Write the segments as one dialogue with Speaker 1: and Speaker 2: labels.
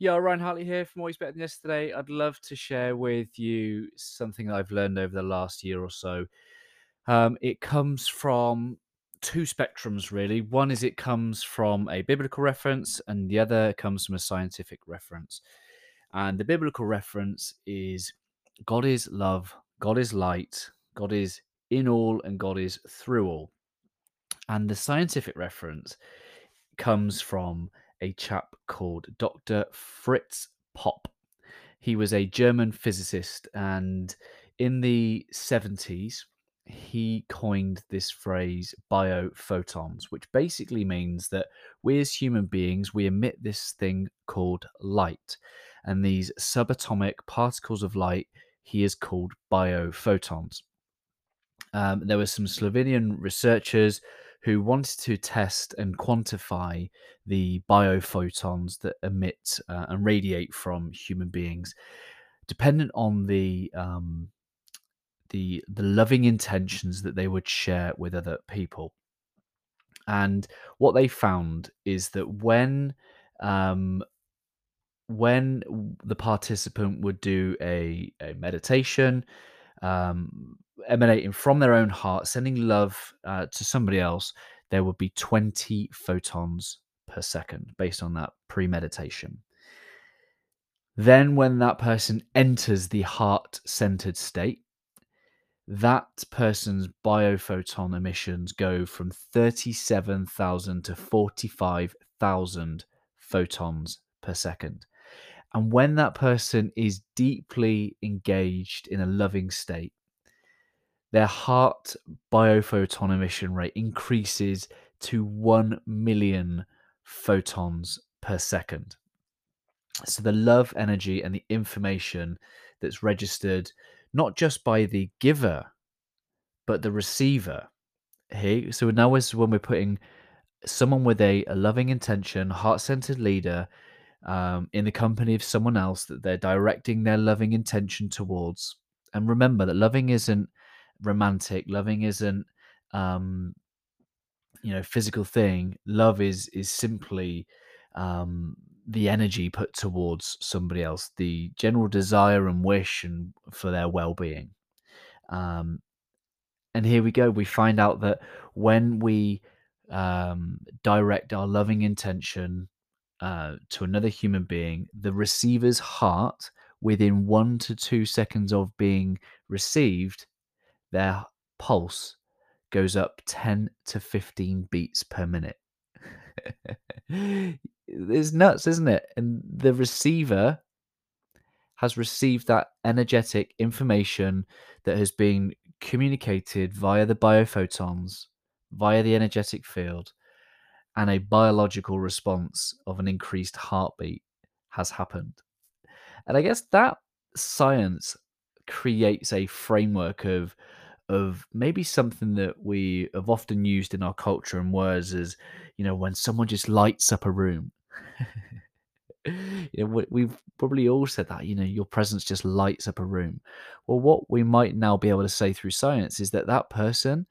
Speaker 1: Yeah, Ryan Hartley here from Always Better Than Yesterday. I'd love to share with you something that I've learned over the last year or so. Um, it comes from two spectrums, really. One is it comes from a biblical reference, and the other comes from a scientific reference. And the biblical reference is God is love, God is light, God is in all, and God is through all. And the scientific reference comes from a chap called Dr. Fritz Popp. He was a German physicist, and in the 70s, he coined this phrase biophotons, which basically means that we as human beings, we emit this thing called light. And these subatomic particles of light he has called biophotons. Um, there were some Slovenian researchers who wanted to test and quantify the biophotons that emit uh, and radiate from human beings, dependent on the um, the the loving intentions that they would share with other people. And what they found is that when um, when the participant would do a, a meditation, um, emanating from their own heart, sending love uh, to somebody else, there would be 20 photons per second based on that premeditation. Then, when that person enters the heart centered state, that person's biophoton emissions go from 37,000 to 45,000 photons per second. And when that person is deeply engaged in a loving state, their heart biophoton emission rate increases to 1 million photons per second. So the love energy and the information that's registered not just by the giver, but the receiver here. So now is when we're putting someone with a, a loving intention, heart centered leader um, in the company of someone else that they're directing their loving intention towards. And remember that loving isn't romantic, loving isn't um, you know physical thing. Love is is simply um, the energy put towards somebody else, the general desire and wish and for their well-being. Um, and here we go. We find out that when we um, direct our loving intention uh, to another human being, the receiver's heart, within one to two seconds of being received, their pulse goes up 10 to 15 beats per minute. it's nuts, isn't it? And the receiver has received that energetic information that has been communicated via the biophotons, via the energetic field, and a biological response of an increased heartbeat has happened. And I guess that science creates a framework of of maybe something that we have often used in our culture and words as you know when someone just lights up a room you know, we've probably all said that, you know, your presence just lights up a room. Well, what we might now be able to say through science is that that person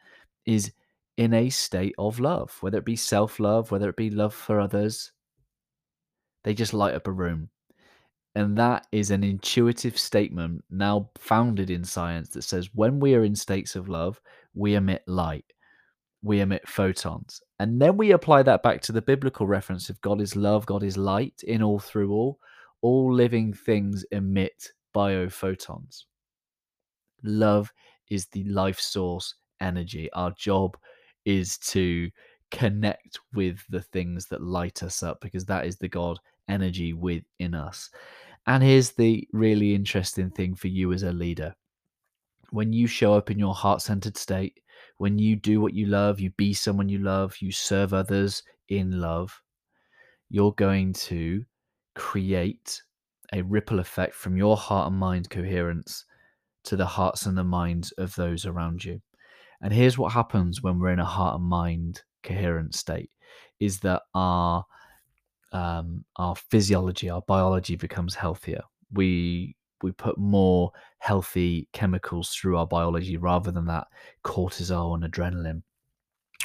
Speaker 1: is in a state of love, whether it be self love, whether it be love for others. They just light up a room. And that is an intuitive statement now founded in science that says when we are in states of love, we emit light we emit photons. And then we apply that back to the biblical reference of God is love, God is light in all through all. All living things emit biophotons. Love is the life source energy. Our job is to connect with the things that light us up because that is the God energy within us. And here's the really interesting thing for you as a leader when you show up in your heart centered state, when you do what you love, you be someone you love, you serve others in love, you're going to create a ripple effect from your heart and mind coherence to the hearts and the minds of those around you. And here's what happens when we're in a heart and mind coherent state is that our um, our physiology, our biology becomes healthier. We we put more healthy chemicals through our biology rather than that cortisol and adrenaline.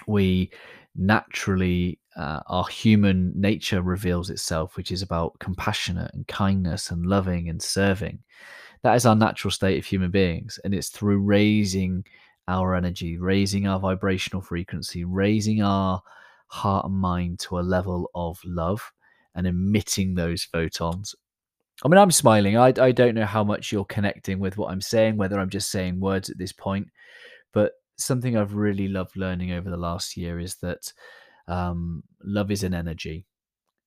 Speaker 1: We naturally uh, our human nature reveals itself, which is about compassionate and kindness and loving and serving. That is our natural state of human beings. And it's through raising our energy, raising our vibrational frequency, raising our heart and mind to a level of love and emitting those photons. I mean, I'm smiling. I, I don't know how much you're connecting with what I'm saying, whether I'm just saying words at this point, but something I've really loved learning over the last year is that um, love is an energy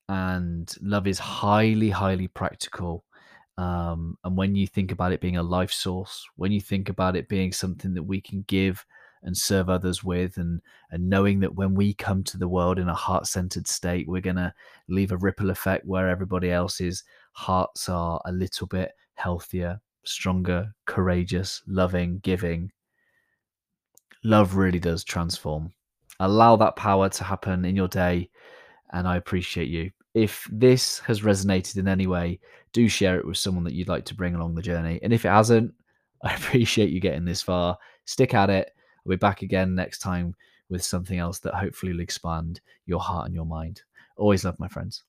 Speaker 1: and love is highly, highly practical. Um, and when you think about it being a life source, when you think about it being something that we can give and serve others with, and and knowing that when we come to the world in a heart-centered state, we're gonna leave a ripple effect where everybody else's hearts are a little bit healthier, stronger, courageous, loving, giving. Love really does transform. Allow that power to happen in your day, and I appreciate you. If this has resonated in any way, do share it with someone that you'd like to bring along the journey. And if it hasn't, I appreciate you getting this far. Stick at it. I'll be back again next time with something else that hopefully will expand your heart and your mind. Always love, my friends.